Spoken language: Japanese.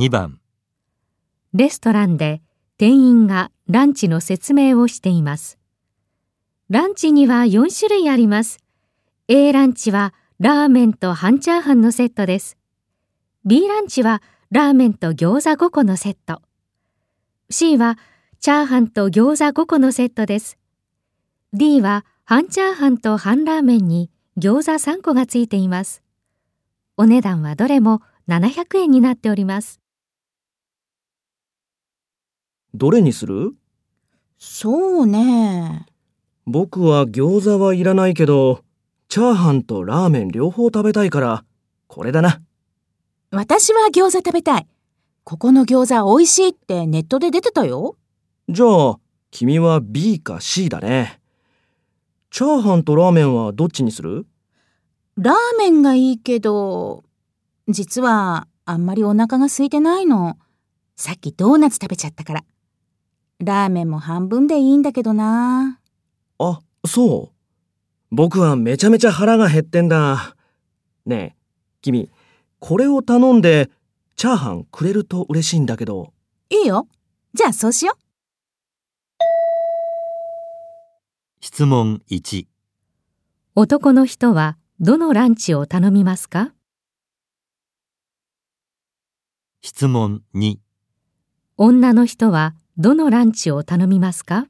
2番レストランで店員がランチの説明をしています。ランチには4種類あります。A ランチはラーメンと半チャーハンのセットです。B ランチはラーメンと餃子5個のセット。C はチャーハンと餃子5個のセットです。D は半チャーハンと半ラーメンに餃子3個がついています。お値段はどれも700円になっております。どれにする？そうね。僕は餃子はいらないけど、チャーハンとラーメン両方食べたいから、これだな。私は餃子食べたい。ここの餃子美味しいってネットで出てたよ。じゃあ、君は B か C だね。チャーハンとラーメンはどっちにする？ラーメンがいいけど、実はあんまりお腹が空いてないの。さっきドーナツ食べちゃったから。ラーメンも半分でいいんだけどな。あ、そう。僕はめちゃめちゃ腹が減ってんだ。ねえ、君、これを頼んで、チャーハンくれると嬉しいんだけど。いいよ。じゃあそうしよう。質問1男の人はどのランチを頼みますか？質問2女の人はどのランチを頼みますか？